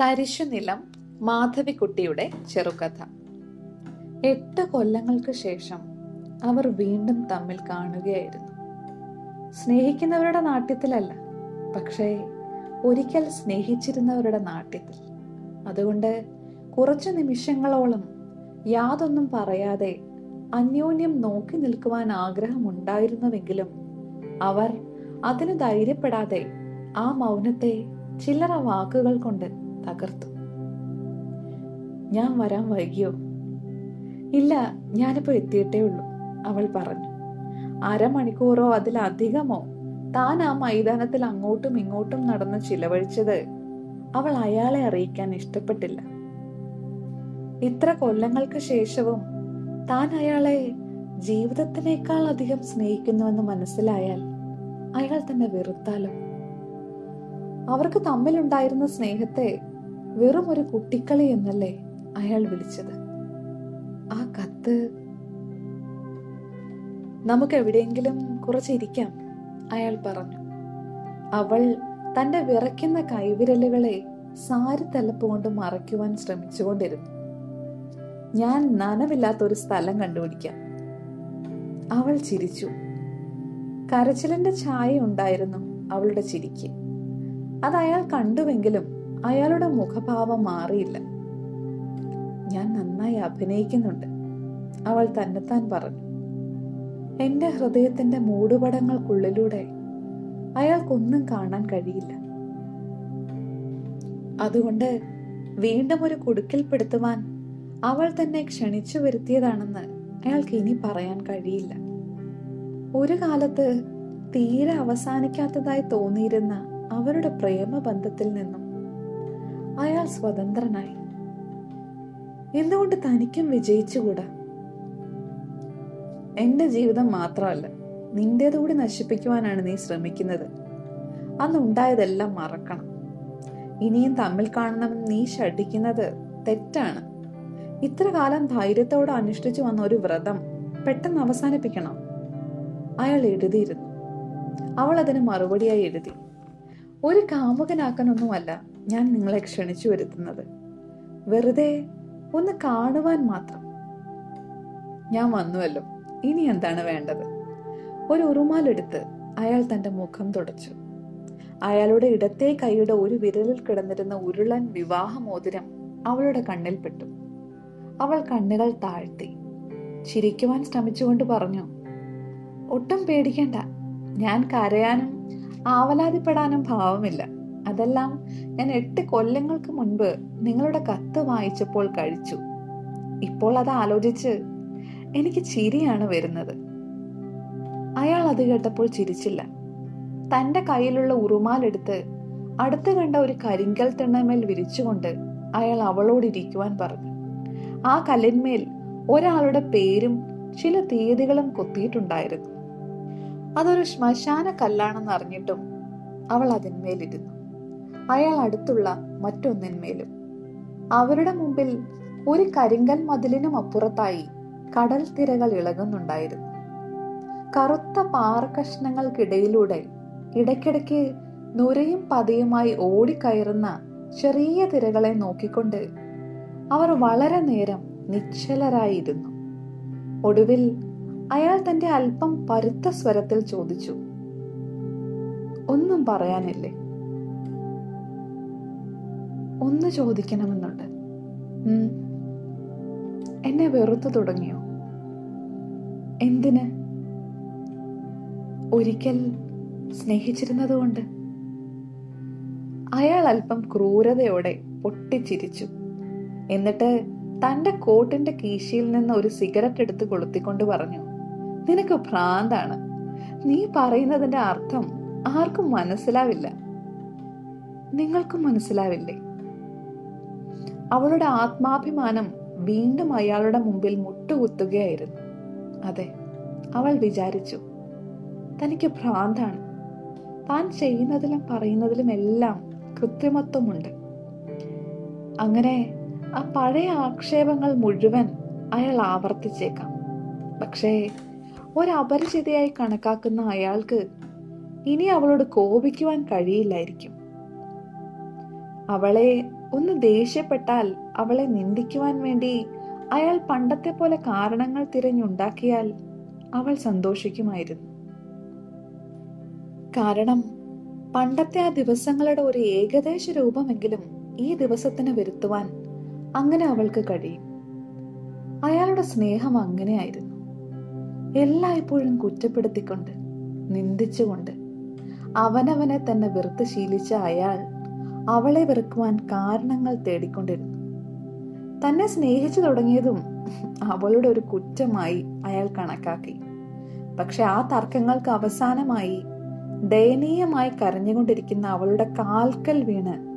തരിശുനിലം മാധവിക്കുട്ടിയുടെ ചെറുകഥ. എട്ട് കൊല്ലങ്ങൾക്ക് ശേഷം അവർ വീണ്ടും തമ്മിൽ കാണുകയായിരുന്നു. സ്നേഹിക്കുന്നവരുടെ നാട്യത്തിലല്ല പക്ഷേ ഒരിക്കൽ സ്നേഹിച്ചിരുന്നവരുടെ നാട്യത്തിൽ. അതുകൊണ്ട് കുറച്ചു നിമിഷങ്ങളോളം യാതൊന്നും പറയാതെ അന്യോന്യം നോക്കി നിൽക്കുവാൻ ആഗ്രഹമുണ്ടായിരുന്നുവെങ്കിലും അവർ അതിന് ധൈര്യപ്പെടാതെ ആ മൗനത്തെ ചില്ലറ വാക്കുകൾ കൊണ്ട് തകർത്തു. ഞാൻ വരാൻ വൈകിയോ? ഇല്ല ഞാനിപ്പോ എത്തിയിട്ടേ ഉള്ളൂ അവൾ പറഞ്ഞു. അരമണിക്കൂറോ അതിലധികമോ? താൻ ആ മൈതാനത്തിൽ അങ്ങോട്ടും ഇങ്ങോട്ടും നടന്ന് ചിലവഴിച്ചത് അവൾ അയാളെ അറിയിക്കാൻ ഇഷ്ടപ്പെട്ടില്ല. ഇത്ര കൊല്ലങ്ങൾക്ക് ശേഷവും താൻ അയാളെ ജീവിതത്തിനേക്കാൾ അധികം സ്നേഹിക്കുന്നുവെന്ന് മനസ്സിലായാൽ അയാൾ തന്നെ വെറുത്താലോ? അവർക്ക് തമ്മിലുണ്ടായിരുന്ന സ്നേഹത്തെ വെറും ഒരു കുട്ടിക്കളി എന്നല്ലേ അയാൾ വിളിച്ചത്. ആ കത്ത് നമുക്ക് എവിടെയെങ്കിലും കുറച്ചിരിക്കാം അയാൾ പറഞ്ഞു. അവൾ തന്റെ വിറയ്ക്കുന്ന കൈവിരലുകളെ സാരി തലപ്പ് കൊണ്ട് മറയ്ക്കുവാൻ ശ്രമിച്ചുകൊണ്ടിരുന്നു. ഞാൻ നനവില്ലാത്ത ഒരു സ്ഥലം കണ്ടുപിടിക്കാം. അവൾ ചിരിച്ചു. കരച്ചിലിന്റെ ഛായ ഉണ്ടായിരുന്നു അവളുടെ ചിരിക്ക്. അത് അയാൾ കണ്ടുവെങ്കിലും അയാളുടെ മുഖഭാവം മാറിയില്ല. ഞാൻ നന്നായി അഭിനയിക്കുന്നുണ്ട് അവൾ തന്നെത്താൻ പറഞ്ഞു. എന്റെ ഹൃദയത്തിന്റെ മൂടുപടങ്ങൾക്കുള്ളിലൂടെ അയാൾക്കൊന്നും കാണാൻ കഴിയില്ല. അതുകൊണ്ട് വീണ്ടും ഒരു കുടുക്കിൽപ്പെടുത്തുവാൻ അവൾ തന്നെ ക്ഷണിച്ചു വരുത്തിയതാണെന്ന് അയാൾക്ക് ഇനി പറയാൻ കഴിയില്ല. ഒരു കാലത്ത് തീരെ അവസാനിക്കാത്തതായി തോന്നിയിരുന്ന അവരുടെ പ്രേമബന്ധത്തിൽ നിന്നും അയാൾ സ്വതന്ത്രനായി. എന്തുകൊണ്ട് തനിക്കും വിജയിച്ചുകൂടാ? എന്റെ ജീവിതം മാത്രമല്ല നിന്റേതുകൂടി നശിപ്പിക്കുവാനാണ് നീ ശ്രമിക്കുന്നത്. അന്നുണ്ടായതെല്ലാം മറക്കണം. ഇനിയും തമ്മിൽ കാണണം നീ ഷടിക്കുന്നത് തെറ്റാണ്. ഇത്ര കാലം ധൈര്യത്തോടെ അനുഷ്ഠിച്ചു വന്ന ഒരു വ്രതം പെട്ടെന്ന് അവസാനിപ്പിക്കണം. അയാൾ എഴുതിയിരുന്നു. അവൾ അതിന് മറുപടിയായി എഴുതി. ഒരു കാമുകനാക്കാനൊന്നുമല്ല ഞാൻ നിങ്ങളെ ക്ഷണിച്ചു വരുത്തുന്നത്. വെറുതെ ഒന്ന് കാണുവാൻ മാത്രം. ഞാൻ വന്നുവല്ലോ. ഇനി എന്താണ് വേണ്ടത്? ഒരു ഉറുമാലെടുത്ത് അയാൾ തന്റെ മുഖം തുടച്ചു. അയാളുടെ ഇടത്തെ കൈയുടെ ഒരു വിരലിൽ കിടന്നിരുന്ന ഉരുളൻ വിവാഹമോതിരം അവളുടെ കണ്ണിൽ പെട്ടു അവൾ കണ്ണുകൾ താഴ്ത്തി. ചിരിക്കുവാൻ ശ്രമിച്ചുകൊണ്ട് പറഞ്ഞു ഒട്ടും പേടിക്കണ്ട. ഞാൻ കരയാനും ആവലാതിപ്പെടാനും ഭാവമില്ല. അതെല്ലാം ഞാൻ എട്ട് കൊല്ലങ്ങൾക്ക് മുൻപ് നിങ്ങളുടെ കത്ത് വായിച്ചപ്പോൾ കഴിച്ചു. ഇപ്പോൾ അത് ആലോചിച്ച് എനിക്ക് ചിരിയാണ് വരുന്നത്. അയാൾ അത് കേട്ടപ്പോൾ ചിരിച്ചില്ല. തന്റെ കയ്യിലുള്ള ഉറുമാലെടുത്ത് അടുത്ത് കണ്ട ഒരു കരിങ്കൽ തിണ്ണമേൽ വിരിച്ചുകൊണ്ട് അയാൾ അവളോട് ഇരിക്കുവാൻ പറഞ്ഞു. ആ കല്ലിന്മേൽ ഒരാളുടെ പേരും ചില തീയതികളും കൊത്തിയിട്ടുണ്ടായിരുന്നു. അതൊരു ശ്മശാന കല്ലാണെന്ന് അറിഞ്ഞിട്ടും അവൾ അതിന്മേലിരുന്നു. അയാൾ അടുത്തുള്ള മറ്റൊന്നിന്മേലും. അവരുടെ മുമ്പിൽ ഒരു കരിങ്കൽ മതിലിനും അപ്പുറത്തായി കടൽ തിരകൾ ഇളകുന്നുണ്ടായിരുന്നു. കറുത്ത പാറക്കഷ്ണങ്ങൾക്കിടയിലൂടെ ഇടയ്ക്കിടയ്ക്ക് നുരയും പതയുമായി ഓടിക്കയറുന്ന ചെറിയ തിരകളെ നോക്കിക്കൊണ്ട് അവർ വളരെ നേരം നിശ്ചലരായിരുന്നു. ഒടുവിൽ അയാൾ തന്റെ അല്പം പരുത്ത സ്വരത്തിൽ ചോദിച്ചു ഒന്നും പറയാനില്ലേ? ഒന്ന് ചോദിക്കണമെന്നുണ്ട്. എന്നെ വെറുത്തു തുടങ്ങിയോ? എന്തിന്? ഒരിക്കൽ സ്നേഹിച്ചിരുന്നതുകൊണ്ട്. അയാൾ അല്പം ക്രൂരതയോടെ പൊട്ടിച്ചിരിച്ചു. എന്നിട്ട് തന്റെ കോട്ടിന്റെ കീശയിൽ നിന്ന് ഒരു സിഗരറ്റ് എടുത്ത് കൊളുത്തിക്കൊണ്ട് പറഞ്ഞു നിനക്ക് ഭ്രാന്താണ്. നീ പറയുന്നതിന്റെ അർത്ഥം ആർക്കും മനസ്സിലാവില്ല. നിങ്ങൾക്കും മനസ്സിലാവില്ലേ? അവളുടെ ആത്മാഭിമാനം വീണ്ടും അയാളുടെ മുമ്പിൽ മുട്ടുകുത്തുകയായിരുന്നു. അതെ അവൾ വിചാരിച്ചു തനിക്ക് ഭ്രാന്താണ്. താൻ ചെയ്യുന്നതിലും പറയുന്നതിലും എല്ലാം കൃത്രിമത്വമുണ്ട്. അങ്ങനെ ആ പഴയ ആക്ഷേപങ്ങൾ മുഴുവൻ അയാൾ ആവർത്തിച്ചേക്കാം. പക്ഷേ ഒരപരിചിതയായി കണക്കാക്കുന്ന അയാൾക്ക് ഇനി അവളോട് കോപിക്കുവാൻ കഴിയില്ലായിരിക്കും. അവളെ ഒന്ന് ദേഷ്യപ്പെട്ടാൽ അവളെ നിന്ദിക്കുവാൻ വേണ്ടി അയാൾ പണ്ടത്തെ പോലെ കാരണങ്ങൾ തിരഞ്ഞുണ്ടാക്കിയാൽ അവൾ സന്തോഷിക്കുമായിരുന്നു. കാരണം പണ്ടത്തെ ആ ദിവസങ്ങളുടെ ഒരു ഏകദേശ രൂപമെങ്കിലും ഈ ദിവസത്തിന് വരുത്തുവാൻ അങ്ങനെ അവൾക്ക് കഴിയും. അയാളുടെ സ്നേഹം അങ്ങനെയായിരുന്നു എല്ലായ്പ്പോഴും കുറ്റപ്പെടുത്തിക്കൊണ്ട് നിന്ദിച്ചുകൊണ്ട് അവനവനെ തന്നെ വെറുത്ത് ശീലിച്ച അയാൾ അവളെ വെറുക്കുവാൻ കാരണങ്ങൾ തേടിക്കൊണ്ടിരുന്നു. തന്നെ സ്നേഹിച്ചു തുടങ്ങിയതും അവളുടെ ഒരു കുറ്റമായി അയാൾ കണക്കാക്കി. പക്ഷെ ആ തർക്കങ്ങൾക്ക് അവസാനമായി ദയനീയമായി കരഞ്ഞുകൊണ്ടിരിക്കുന്ന അവളുടെ കാൽക്കൽ വീണ്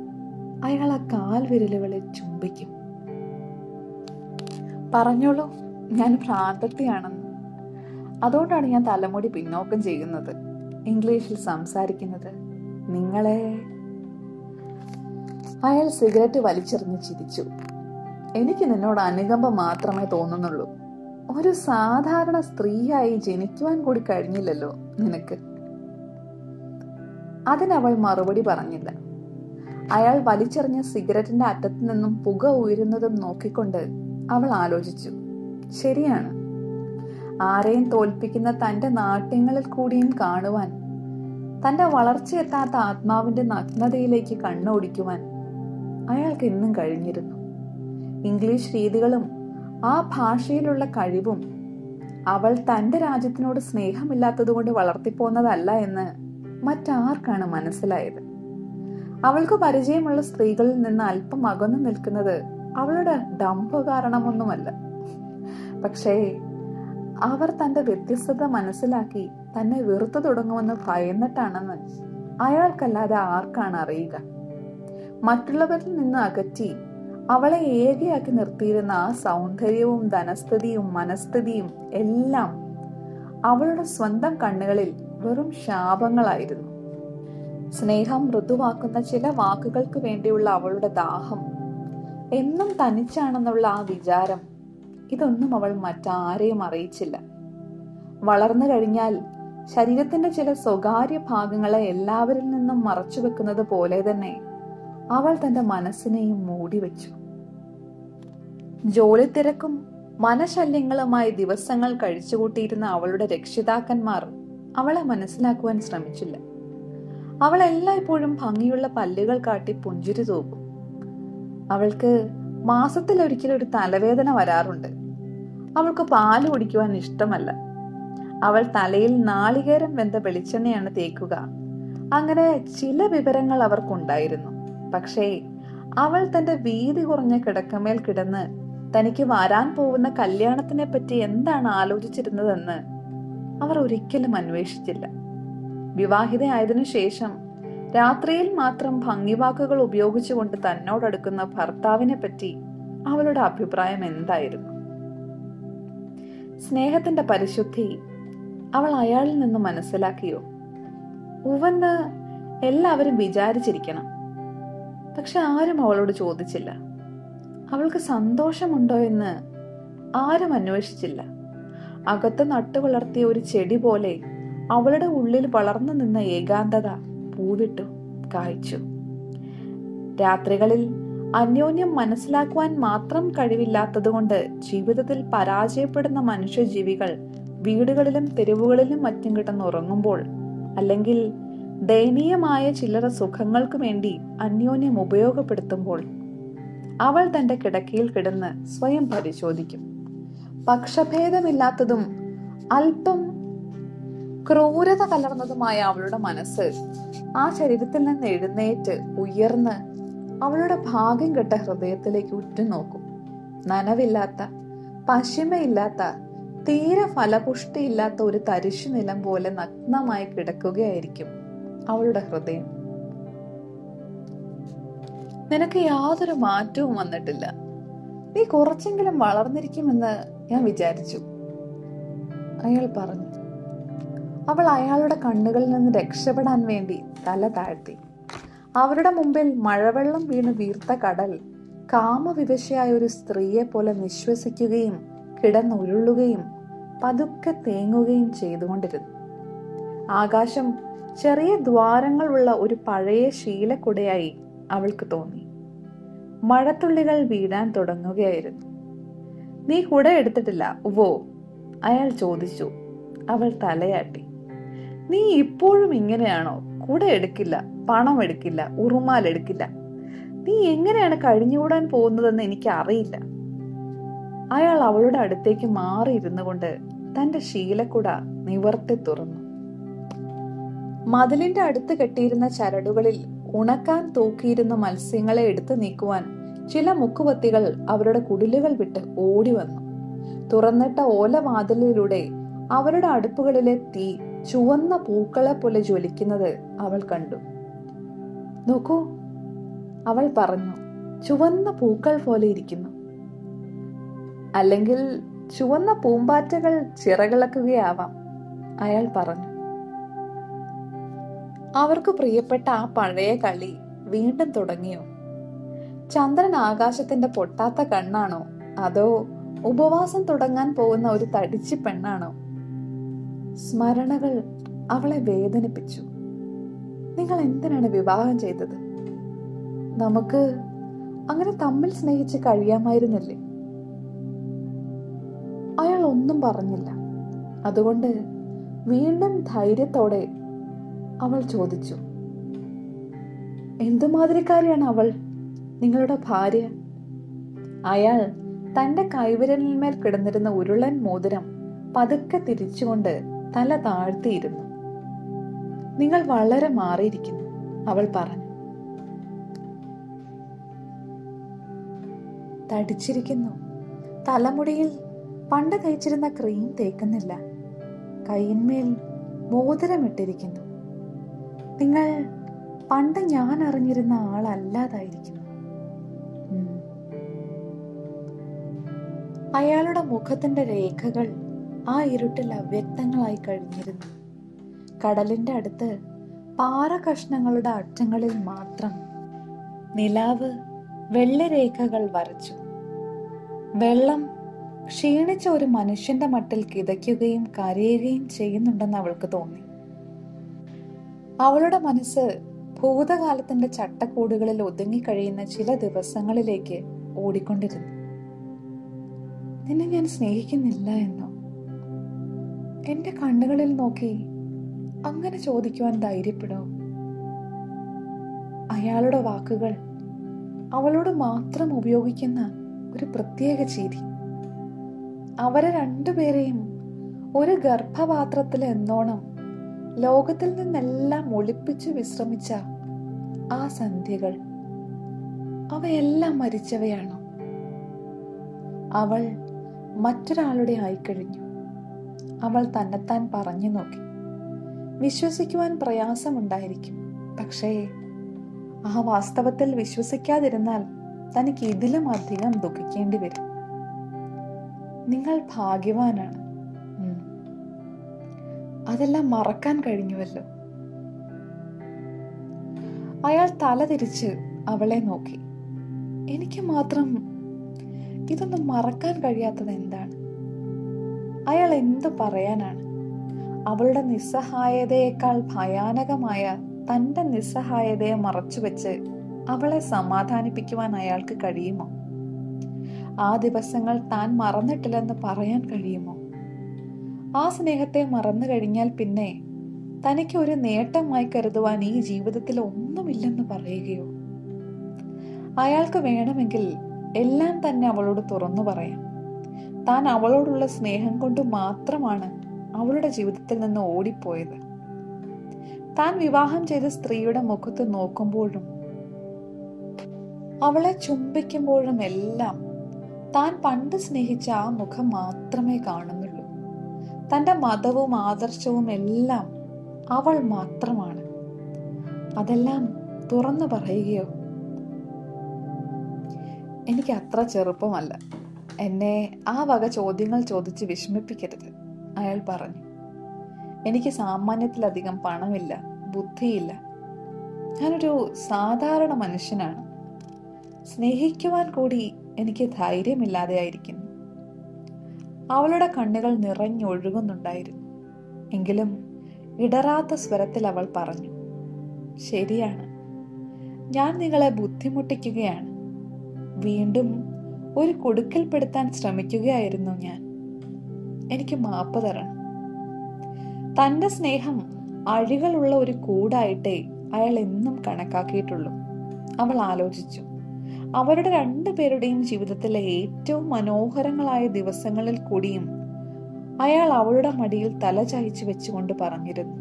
അയാൾ ആ കാൽ വിരലുകളെ ചുംബിക്കും. പറഞ്ഞോളൂ ഞാൻ ഭ്രാന്തത്തിയാണെന്ന്. അതുകൊണ്ടാണ് ഞാൻ തലമുടി പിന്നോക്കം ചെയ്യുന്നത്. ഇംഗ്ലീഷിൽ സംസാരിക്കുന്നത് നിങ്ങളെ അയാൾ സിഗരറ്റ് വലിച്ചെറിഞ്ഞ് ചിരിച്ചു. എനിക്ക് നിന്നോട് അനുകമ്പ മാത്രമേ തോന്നുന്നുള്ളൂ. ഒരു സാധാരണ സ്ത്രീയായി ജനിക്കുവാൻ കൂടി കഴിഞ്ഞില്ലല്ലോ നിനക്ക്. അതിനവൾ മറുപടി പറഞ്ഞില്ല. അയാൾ വലിച്ചെറിഞ്ഞ സിഗരറ്റിന്റെ അറ്റത്തു നിന്നും പുക ഉയരുന്നതും നോക്കിക്കൊണ്ട് അവൾ ആലോചിച്ചു. ശരിയാണ്. ആരെയും തോൽപ്പിക്കുന്ന തന്റെ നാട്യങ്ങളിൽ കൂടിയും കാണുവാൻ തന്റെ വളർച്ചയെത്താത്ത ആത്മാവിന്റെ നഗ്നതയിലേക്ക് കണ്ണോടിക്കുവാൻ അയാൾക്ക് എന്നും കഴിഞ്ഞിരുന്നു. ഇംഗ്ലീഷ് രീതികളും ആ ഭാഷയിലുള്ള കഴിവും അവൾ തന്റെ രാജ്യത്തിനോട് സ്നേഹമില്ലാത്തതുകൊണ്ട് വളർത്തിപ്പോന്നതല്ല എന്ന് മറ്റാർക്കാണ് മനസ്സിലായത്. അവൾക്ക് പരിചയമുള്ള സ്ത്രീകളിൽ നിന്ന് അല്പം അകന്നു നിൽക്കുന്നത് അവളുടെ ഡംഭ കാരണമൊന്നുമല്ല. പക്ഷേ അവർ തന്റെ വ്യത്യസ്തത മനസ്സിലാക്കി തന്നെ വെറുത്തു തുടങ്ങുമെന്ന് ഭയന്നിട്ടാണെന്ന് അയാൾക്കല്ലാതെ ആർക്കാണ് അറിയുക? മറ്റുള്ളവരിൽ നിന്ന് അകറ്റി അവളെ ഏകയാക്കി നിർത്തിയിരുന്ന ആ സൗന്ദര്യവും ധനസ്ഥിതിയും മനസ്ഥിതിയും എല്ലാം അവളുടെ സ്വന്തം കണ്ണുകളിൽ വെറും ശാപങ്ങളായിരുന്നു. സ്നേഹം മൃദുവാക്കുന്ന ചില വാക്കുകൾക്ക് വേണ്ടിയുള്ള അവളുടെ ദാഹം എന്നും തനിച്ചാണെന്നുള്ള ആ വിചാരം ഇതൊന്നും അവൾ മറ്റാരെയും അറിയിച്ചില്ല. വളർന്നു കഴിഞ്ഞാൽ ശരീരത്തിന്റെ ചില സ്വകാര്യ ഭാഗങ്ങളെ എല്ലാവരിൽ നിന്നും മറച്ചു വെക്കുന്നത് പോലെ തന്നെ അവൾ തന്റെ മനസ്സിനെയും മൂടിവെച്ചു ജോലി തിരക്കും മനശല്യങ്ങളുമായി ദിവസങ്ങൾ കഴിച്ചുകൂട്ടിയിരുന്ന അവളുടെ രക്ഷിതാക്കന്മാർ അവളെ മനസ്സിലാക്കുവാൻ ശ്രമിച്ചില്ല. അവൾ എല്ലായ്പ്പോഴും ഭംഗിയുള്ള പല്ലുകൾ കാട്ടി പുഞ്ചിരി തോക്കും. അവൾക്ക് മാസത്തിൽ ഒരിക്കലും ഒരു തലവേദന വരാറുണ്ട്. അവൾക്ക് പാൽ കുടിക്കുവാൻ ഇഷ്ടമല്ല. അവൾ തലയിൽ നാളികേരം വെന്ത വെളിച്ചെണ്ണയാണ് തേക്കുക. അങ്ങനെ ചില വിവരങ്ങൾ അവർക്കുണ്ടായിരുന്നു. പക്ഷേ അവൾ തന്റെ വീതി കുറഞ്ഞ കിടക്കമേൽ കിടന്ന് തനിക്ക് വരാൻ പോകുന്ന കല്യാണത്തിനെ പറ്റി എന്താണ് ആലോചിച്ചിരുന്നതെന്ന് അവർ ഒരിക്കലും അന്വേഷിച്ചില്ല. വിവാഹിതയായതിനു ശേഷം രാത്രിയിൽ മാത്രം ഭംഗിവാക്കുകൾ ഉപയോഗിച്ചുകൊണ്ട് തന്നോടടുക്കുന്ന ഭർത്താവിനെ പറ്റി അവളുടെ അഭിപ്രായം എന്തായിരുന്നു? സ്നേഹത്തിന്റെ പരിശുദ്ധി അവൾ അയാളിൽ നിന്ന് മനസ്സിലാക്കിയോ? ഉവെന്ന് എല്ലാവരും വിചാരിച്ചിരിക്കണം. പക്ഷെ ആരും അവളോട് ചോദിച്ചില്ല. അവൾക്ക് സന്തോഷമുണ്ടോ എന്ന് ആരും അന്വേഷിച്ചില്ല. അകത്ത് നട്ടുവളർത്തിയ ഒരു ചെടി പോലെ അവളുടെ ഉള്ളിൽ വളർന്നു നിന്ന ഏകാന്തത പൂവിട്ടു കായ്ച്ചു. രാത്രികളിൽ അന്യോന്യം മനസ്സിലാക്കുവാൻ മാത്രം കഴിവില്ലാത്തതുകൊണ്ട് ജീവിതത്തിൽ പരാജയപ്പെടുന്ന മനുഷ്യജീവികൾ വീടുകളിലും തെരുവുകളിലും മറ്റും കിടന്നുറങ്ങുമ്പോൾ അല്ലെങ്കിൽ ദയനീയമായ ചില്ലറ സുഖങ്ങൾക്ക് വേണ്ടി അന്യോന്യം ഉപയോഗപ്പെടുത്തുമ്പോൾ അവൾ തന്റെ കിടക്കയിൽ കിടന്ന് സ്വയം പരിശോധിക്കും. പക്ഷഭേദമില്ലാത്തതും അല്പം ക്രൂരത കലർന്നതുമായ അവളുടെ മനസ്സ് ആ ശരീരത്തിൽ നിന്ന് എഴുന്നേറ്റ് ഉയർന്ന് അവളുടെ ഭാഗ്യം കെട്ട ഹൃദയത്തിലേക്ക് ഉറ്റുനോക്കും. നനവില്ലാത്ത പശിമയില്ലാത്ത തീരെ ഫലപുഷ്ടിയില്ലാത്ത ഒരു തരിശു നിലം പോലെ നഗ്നമായി കിടക്കുകയായിരിക്കും. അവളുടെ ഹൃദയം. നിനക്ക് യാതൊരു മാറ്റവും വന്നിട്ടില്ല. നീ കുറച്ചെങ്കിലും വളർന്നിരിക്കുമെന്ന് ഞാൻ വിചാരിച്ചു. അയാൾ പറഞ്ഞു. അവൾ അയാളുടെ കണ്ണുകളിൽ നിന്ന് രക്ഷപ്പെടാൻ വേണ്ടി തല താഴ്ത്തി. അവരുടെ മുമ്പിൽ മഴവെള്ളം വീണ് വീർത്ത കടൽ കാമവിവശയായ ഒരു സ്ത്രീയെ പോലെ നിശ്വസിക്കുകയും കിടന്നുരുളുകയും പതുക്കെ തേങ്ങുകയും ചെയ്തുകൊണ്ടിരുന്നു. ആകാശം ചെറിയ ദ്വാരങ്ങളുള്ള ഒരു പഴയ ശീലക്കുടയായി അവൾക്ക് തോന്നി. മഴത്തുള്ളികൾ വീഴാൻ തുടങ്ങുകയായിരുന്നു. നീ കുട എടുത്തിട്ടില്ല ഉവോ അയാൾ ചോദിച്ചു. അവൾ തലയാട്ടി. നീ ഇപ്പോഴും ഇങ്ങനെയാണോ? കുട എടുക്കില്ല പണം എടുക്കില്ല ഉറുമാൽ എടുക്കില്ല. നീ എങ്ങനെയാണ് കഴിഞ്ഞുകൂടാൻ പോകുന്നതെന്ന് എനിക്ക് അറിയില്ല അയാൾ അവളുടെ അടുത്തേക്ക് മാറിയിരുന്നു കൊണ്ട് തന്റെ ശീലക്കുട നിവർത്തി തുറന്നു. മതിലിന്റെ അടുത്ത് കെട്ടിയിരുന്ന ചരടുകളിൽ ഉണക്കാൻ തൂക്കിയിരുന്ന മത്സ്യങ്ങളെ എടുത്തു നീക്കുവാൻ ചില മുക്കുപത്തികൾ അവരുടെ കുടിലുകൾ വിട്ട് ഓടി വന്നു. തുറന്നിട്ട ഓല വാതിലിലൂടെ അവരുടെ അടുപ്പുകളിലെ തീ ചുവന്ന പൂക്കളെ പോലെ ജ്വലിക്കുന്നത് അവൾ കണ്ടു. നോക്കൂ അവൾ പറഞ്ഞു ചുവന്ന പൂക്കൾ പോലെ ഇരിക്കുന്നു. അല്ലെങ്കിൽ ചുവന്ന പൂമ്പാറ്റകൾ ചിറകിളക്കുകയാവാം അയാൾ പറഞ്ഞു. അവർക്ക് പ്രിയപ്പെട്ട ആ പഴയ കളി വീണ്ടും തുടങ്ങിയോ? ചന്ദ്രൻ ആകാശത്തിന്റെ പൊട്ടാത്ത കണ്ണാണോ? അതോ ഉപവാസം തുടങ്ങാൻ പോകുന്ന ഒരു തടിച്ചു പെണ്ണാണോ? സ്മരണകൾ അവളെ വേദനിപ്പിച്ചു. നിങ്ങൾ എന്തിനാണ് വിവാഹം ചെയ്തത്? നമുക്ക് അങ്ങനെ തമ്മിൽ സ്നേഹിച്ച് കഴിയാമായിരുന്നില്ലേ? അയാൾ ഒന്നും പറഞ്ഞില്ല. അതുകൊണ്ട് വീണ്ടും ധൈര്യത്തോടെ അവൾ ചോദിച്ചു. എന്തുമാതിരിക്കാരിയാണ് അവൾ? നിങ്ങളുടെ ഭാര്യ? അയാൾ തന്റെ കൈവിരലിന്മേൽ കിടന്നിരുന്ന ഉരുളൻ മോതിരം പതുക്കെ തിരിച്ചുകൊണ്ട് തല താഴ്ത്തിയിരുന്നു. നിങ്ങൾ വളരെ മാറിയിരിക്കുന്നു അവൾ പറഞ്ഞു. തടിച്ചിരിക്കുന്നു. തലമുടിയിൽ പണ്ട് തയ്ച്ചിരുന്ന ക്രീം തേക്കുന്നില്ല. കൈയിന്മേൽ മോതിരമിട്ടിരിക്കുന്നു. നിങ്ങൾ പണ്ട് ഞാൻ അറിഞ്ഞിരുന്ന ആളല്ലാതായിരിക്കുന്നു. അയാളുടെ മുഖത്തിന്റെ രേഖകൾ ആ ഇരുട്ടിൽ അവ്യക്തങ്ങളായി കഴിഞ്ഞിരുന്നു. കടലിന്റെ അടുത്ത് പാറ കഷ്ണങ്ങളുടെ അറ്റങ്ങളിൽ മാത്രം നിലാവ് വെള്ളരേഖകൾ വരച്ചു. വെള്ളം ക്ഷീണിച്ച ഒരു മനുഷ്യന്റെ മട്ടിൽ കിതയ്ക്കുകയും കരയുകയും ചെയ്യുന്നുണ്ടെന്ന് അവൾക്ക് തോന്നി. അവളുടെ മനസ്സ് ഭൂതകാലത്തിന്റെ ചട്ടക്കൂടുകളിൽ ഒതുങ്ങിക്കഴിയുന്ന ചില ദിവസങ്ങളിലേക്ക് ഓടിക്കൊണ്ടിരുന്നു. നിന്നെ ഞാൻ സ്നേഹിക്കുന്നില്ല എന്നോ? എന്റെ കണ്ണുകളിൽ നോക്കി അങ്ങനെ ചോദിക്കുവാൻ ധൈര്യപ്പെടോ? അയാളുടെ വാക്കുകൾ അവളോട് മാത്രം ഉപയോഗിക്കുന്ന ഒരു പ്രത്യേക ചിരി അവരെ രണ്ടുപേരെയും ഒരു ഗർഭപാത്രത്തിൽ എന്നോണം ലോകത്തിൽ നിന്നെല്ലാം ഒളിപ്പിച്ചു വിശ്രമിച്ച ആ സന്ധ്യകൾ അവയെല്ലാം മരിച്ചവയാണോ? അവൾ മറ്റൊരാളുടെ ആയിക്കഴിഞ്ഞു. അവൾ തന്നെത്താൻ പറഞ്ഞു നോക്കി. വിശ്വസിക്കുവാൻ പ്രയാസമുണ്ടായിരിക്കും. പക്ഷേ ആ വാസ്തവത്തിൽ വിശ്വസിക്കാതിരുന്നാൽ തനിക്ക് ഇതിലും അധികം ദുഃഖിക്കേണ്ടി വരും. നിങ്ങൾ ഭാഗ്യവാനാണ്. അതെല്ലാം മറക്കാൻ കഴിഞ്ഞുവല്ലോ. അയാൾ തല തിരിച്ച് അവളെ നോക്കി. എനിക്ക് മാത്രം ഇതൊന്നും മറക്കാൻ കഴിയാത്തത് എന്താണ്? അയാൾ എന്തു പറയാനാണ്? അവളുടെ നിസ്സഹായതയേക്കാൾ ഭയാനകമായ തന്റെ നിസ്സഹായതയെ മറച്ചുവെച്ച് അവളെ സമാധാനിപ്പിക്കുവാൻ അയാൾക്ക് കഴിയുമോ? ആ ദിവസങ്ങൾ താൻ മറന്നിട്ടില്ലെന്ന് പറയാൻ കഴിയുമോ? ആ സ്നേഹത്തെ മറന്നു കഴിഞ്ഞാൽ പിന്നെ തനിക്ക് ഒരു നേട്ടമായി കരുതുവാൻ ഈ ജീവിതത്തിൽ ഒന്നുമില്ലെന്ന് പറയുകയോ? അയാൾക്ക് വേണമെങ്കിൽ എല്ലാം തന്നെ അവളോട് തുറന്നു പറയാം. താൻ അവളോടുള്ള സ്നേഹം കൊണ്ട് മാത്രമാണ് അവളുടെ ജീവിതത്തിൽ നിന്ന് ഓടിപ്പോയത്. താൻ വിവാഹം ചെയ്ത സ്ത്രീയുടെ മുഖത്ത് നോക്കുമ്പോഴും അവളെ ചുംബിക്കുമ്പോഴും എല്ലാം താൻ പണ്ട് സ്നേഹിച്ച ആ മുഖം മാത്രമേ കാണുന്നുള്ളൂ. തന്റെ മതവും ആദർശവും എല്ലാം അവൾ മാത്രമാണ്. അതെല്ലാം തുറന്നു പറയുകയോ? എനിക്ക് അത്ര ചെറുപ്പമല്ല. എന്നെ ആ വക ചോദ്യങ്ങൾ ചോദിച്ച് വിഷമിപ്പിക്കരുത് അയാൾ പറഞ്ഞു. എനിക്ക് സാമാന്യത്തിലധികം പണമില്ല ബുദ്ധിയില്ല. ഞാനൊരു സാധാരണ മനുഷ്യനാണ്. സ്നേഹിക്കുവാൻ കൂടി എനിക്ക് ധൈര്യമില്ലാതെ ആയിരിക്കുന്നു അവളുടെ കണ്ണുകൾ നിറഞ്ഞൊഴുകുന്നുണ്ടായിരുന്നു. എങ്കിലും ഇടറാത്ത സ്വരത്തിൽ അവൾ പറഞ്ഞു ശരിയാണ്. ഞാൻ നിങ്ങളെ ബുദ്ധിമുട്ടിക്കുകയാണ്. വീണ്ടും ഒരു കുടുക്കൽപ്പെടുത്താൻ ശ്രമിക്കുകയായിരുന്നു ഞാൻ. എനിക്ക് മാപ്പ് തരണം. തന്റെ സ്നേഹം അഴികളുള്ള ഒരു കൂടായിട്ടേ അയാൾ എന്നും കണക്കാക്കിയിട്ടുള്ളൂ. അവൾ ആലോചിച്ചു. അവരുടെ രണ്ടുപേരുടെയും ജീവിതത്തിലെ ഏറ്റവും മനോഹരങ്ങളായ ദിവസങ്ങളിൽ കൂടിയും അയാൾ അവളുടെ മടിയിൽ തല ചായച്ചു വെച്ചുകൊണ്ട് പറഞ്ഞിരുന്നു.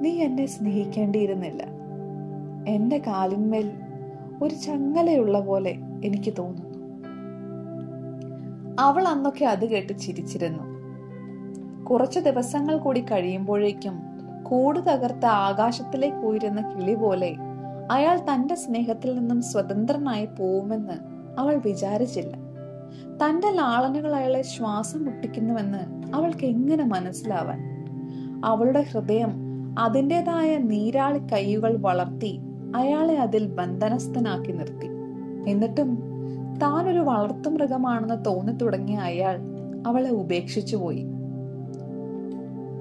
നീ എന്നെ സ്നേഹിക്കേണ്ടിയിരുന്നില്ല. എന്റെ കാലിന്മേൽ ഒരു ചങ്ങലയുള്ള പോലെ എനിക്ക് തോന്നുന്നു. അവൾ അന്നൊക്കെ അത് കേട്ട് ചിരിച്ചിരുന്നു. കുറച്ചു ദിവസങ്ങൾ കൂടി കഴിയുമ്പോഴേക്കും കൂട് തകർത്ത ആകാശത്തിലേക്ക് ഉയരുന്ന കിളി പോലെ അയാൾ തന്റെ സ്നേഹത്തിൽ നിന്നും സ്വതന്ത്രനായി പോവുമെന്ന് അവൾ വിചാരിച്ചില്ല. തന്റെ ലാളനകൾ അയാളെ ശ്വാസം മുട്ടിക്കുന്നുവെന്ന് അവൾക്ക് എങ്ങനെ മനസ്സിലാവാൻ? അവളുടെ ഹൃദയം അതിന്റെതായ നീരാളി കൈകൾ വളർത്തി അയാളെ അതിൽ ബന്ധനസ്ഥനാക്കി നിർത്തി. എന്നിട്ടും താൻ ഒരു വളർത്തുമൃഗമാണെന്ന് തോന്നി തുടങ്ങിയ അയാൾ അവളെ ഉപേക്ഷിച്ചു പോയി.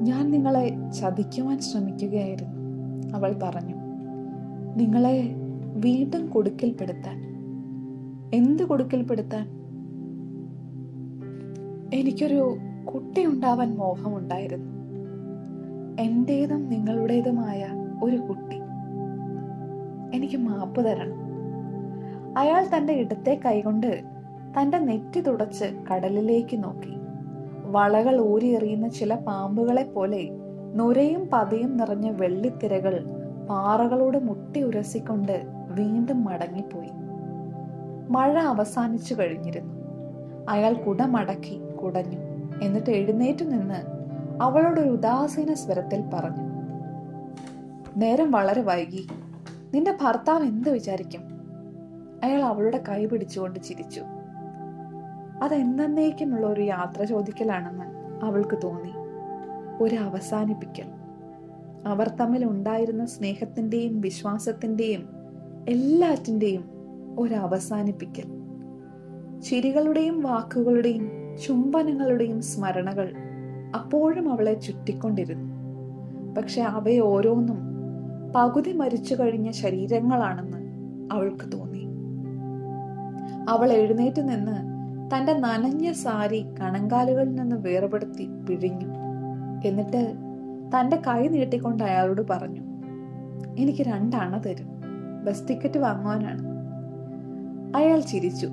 ഞാൻ നിങ്ങളെ ചതിക്കുവാൻ ശ്രമിക്കുകയായിരുന്നു അവൾ പറഞ്ഞു. നിങ്ങളെ വീണ്ടും കൊടുക്കൽപ്പെടുത്താൻ. എന്ത് കൊടുക്കൽപ്പെടുത്താൻ? എനിക്കൊരു കുട്ടി ഉണ്ടാവാൻ മോഹമുണ്ടായിരുന്നു. എന്റേതും നിങ്ങളുടേതുമായ ഒരു കുട്ടി. എനിക്ക് മാപ്പ് തരണം. അയാൾ തന്റെ ഇടത്തെ കൈകൊണ്ട് തന്റെ നെറ്റി തുടച്ച് കടലിലേക്ക് നോക്കി. വളകൾ ഊരിയെറിയുന്ന ചില പാമ്പുകളെ പോലെ നുരയും പതയും നിറഞ്ഞ വെള്ളിത്തിരകൾ പാറകളോട് മുട്ടി ഉരസിക്കൊണ്ട് വീണ്ടും മടങ്ങിപ്പോയി. മഴ അവസാനിച്ചു കഴിഞ്ഞിരുന്നു. അയാൾ കുടമടക്കി കുടഞ്ഞു. എന്നിട്ട് എഴുന്നേറ്റു നിന്ന് അവളോട് ഒരു ഉദാസീന സ്വരത്തിൽ പറഞ്ഞു. നേരം വളരെ വൈകി. നിന്റെ ഭർത്താവ് എന്ത് വിചാരിക്കും? അയാൾ അവളുടെ കൈ പിടിച്ചുകൊണ്ട് ചിരിച്ചു. അതെന്നേക്കുമുള്ള ഒരു യാത്ര ചോദിക്കലാണെന്ന് അവൾക്ക് തോന്നി. ഒരു അവസാനിപ്പിക്കൽ. അവർ തമ്മിൽ ഉണ്ടായിരുന്ന സ്നേഹത്തിന്റെയും വിശ്വാസത്തിന്റെയും എല്ലാറ്റിന്റെയും ഒരവസാനിപ്പിക്കൽ. ചിരികളുടെയും വാക്കുകളുടെയും ചുംബനങ്ങളുടെയും സ്മരണകൾ അപ്പോഴും അവളെ ചുറ്റിക്കൊണ്ടിരുന്നു. പക്ഷെ അവയെ ഓരോന്നും പകുതി മരിച്ചു കഴിഞ്ഞ ശരീരങ്ങളാണെന്ന് അവൾക്ക് തോന്നി. അവൾ എഴുന്നേറ്റ് നിന്ന് തന്റെ നനഞ്ഞ സാരി കണങ്കാലുകളിൽ നിന്ന് വേർപെടുത്തി പിഴിഞ്ഞു. എന്നിട്ട് തന്റെ കൈ നീട്ടിക്കൊണ്ട് അയാളോട് പറഞ്ഞു എനിക്ക് രണ്ടണ തരും. ബസ് ടിക്കറ്റ് വാങ്ങുവാനാണ്. അയാൾ ചിരിച്ചു.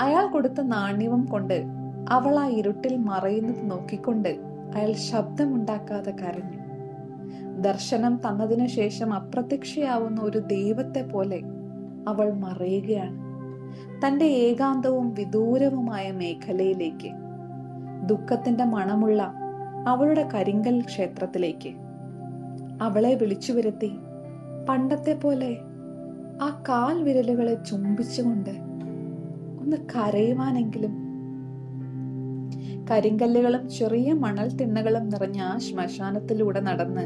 അയാൾ കൊടുത്ത നാണ്യവും കൊണ്ട് അവൾ ആ ഇരുട്ടിൽ മറയുന്നത് നോക്കിക്കൊണ്ട് അയാൾ ശബ്ദമുണ്ടാക്കാതെ കരഞ്ഞു. ദർശനം തന്നതിനു ശേഷം അപ്രത്യക്ഷയാവുന്ന ഒരു ദൈവത്തെ പോലെ അവൾ മറയുകയാണ്. തന്റെ ഏകാന്തവും വിദൂരവുമായ മേഖലയിലേക്ക് ദുഃഖത്തിന്റെ മണമുള്ള അവളുടെ കരിങ്കൽ ക്ഷേത്രത്തിലേക്ക്. അവളെ വിളിച്ചു വരുത്തി. പണ്ടത്തെ പോലെ ആ കാൽ വിരലുകളെ ചുംബിച്ചുകൊണ്ട് ഒന്ന് കരയുവാനെങ്കിലും. കരിങ്കല്ലുകളും ചെറിയ മണൽ തിണ്ണകളും നിറഞ്ഞ ആ ശ്മശാനത്തിലൂടെ നടന്ന്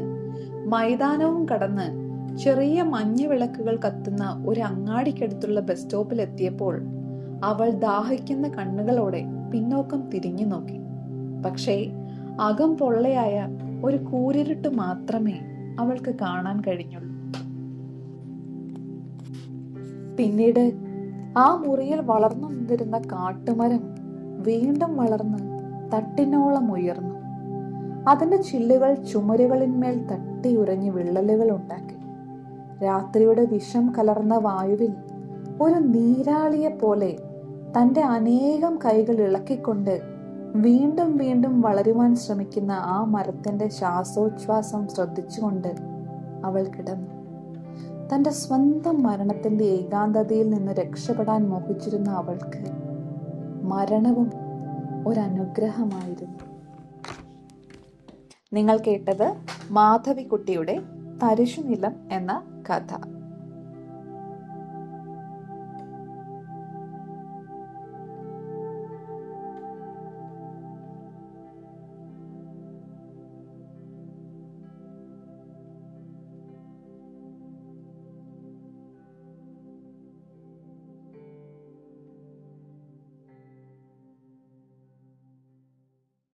മൈതാനവും കടന്ന് ചെറിയ മഞ്ഞ വിളക്കുകൾ കത്തുന്ന ഒരു അങ്ങാടിക്കടുത്തുള്ള ബസ് സ്റ്റോപ്പിൽ എത്തിയപ്പോൾ അവൾ ദാഹിക്കുന്ന കണ്ണുകളോടെ പിന്നോക്കം തിരിഞ്ഞു നോക്കി. പക്ഷേ അകം പൊള്ളയായ ഒരു കൂരിരുട്ട് മാത്രമേ അവൾക്ക് കാണാൻ കഴിഞ്ഞുള്ളൂ. പിന്നീട് ആ മുറിയിൽ വളർന്നു നിന്നിരുന്ന കാട്ടുമരം വീണ്ടും വളർന്ന് തട്ടിനോളം ഉയർന്നു. അതിന്റെ ചില്ലുകൾ ചുമരുകളിന്മേൽ തട്ടിയുരഞ്ഞ് വിള്ളലുകൾ ഉണ്ടാക്കി. രാത്രിയുടെ വിഷം കലർന്ന വായുവിൽ ഒരു നീരാളിയെ പോലെ തന്റെ അനേകം കൈകൾ ഇളക്കിക്കൊണ്ട് വീണ്ടും വീണ്ടും വളരുവാൻ ശ്രമിക്കുന്ന ആ മരത്തിന്റെ ശ്വാസോച്ഛ്വാസം ശ്രദ്ധിച്ചുകൊണ്ട് അവൾ കിടന്നു. തന്റെ സ്വന്തം മരണത്തിന്റെ ഏകാന്തതയിൽ നിന്ന് രക്ഷപ്പെടാൻ മോഹിച്ചിരുന്ന അവൾക്ക് മരണവും ഒരനുഗ്രഹമായിരുന്നു. നിങ്ങൾ കേട്ടത് മാധവിക്കുട്ടിയുടെ തരിശുനിലം എന്ന കഥ.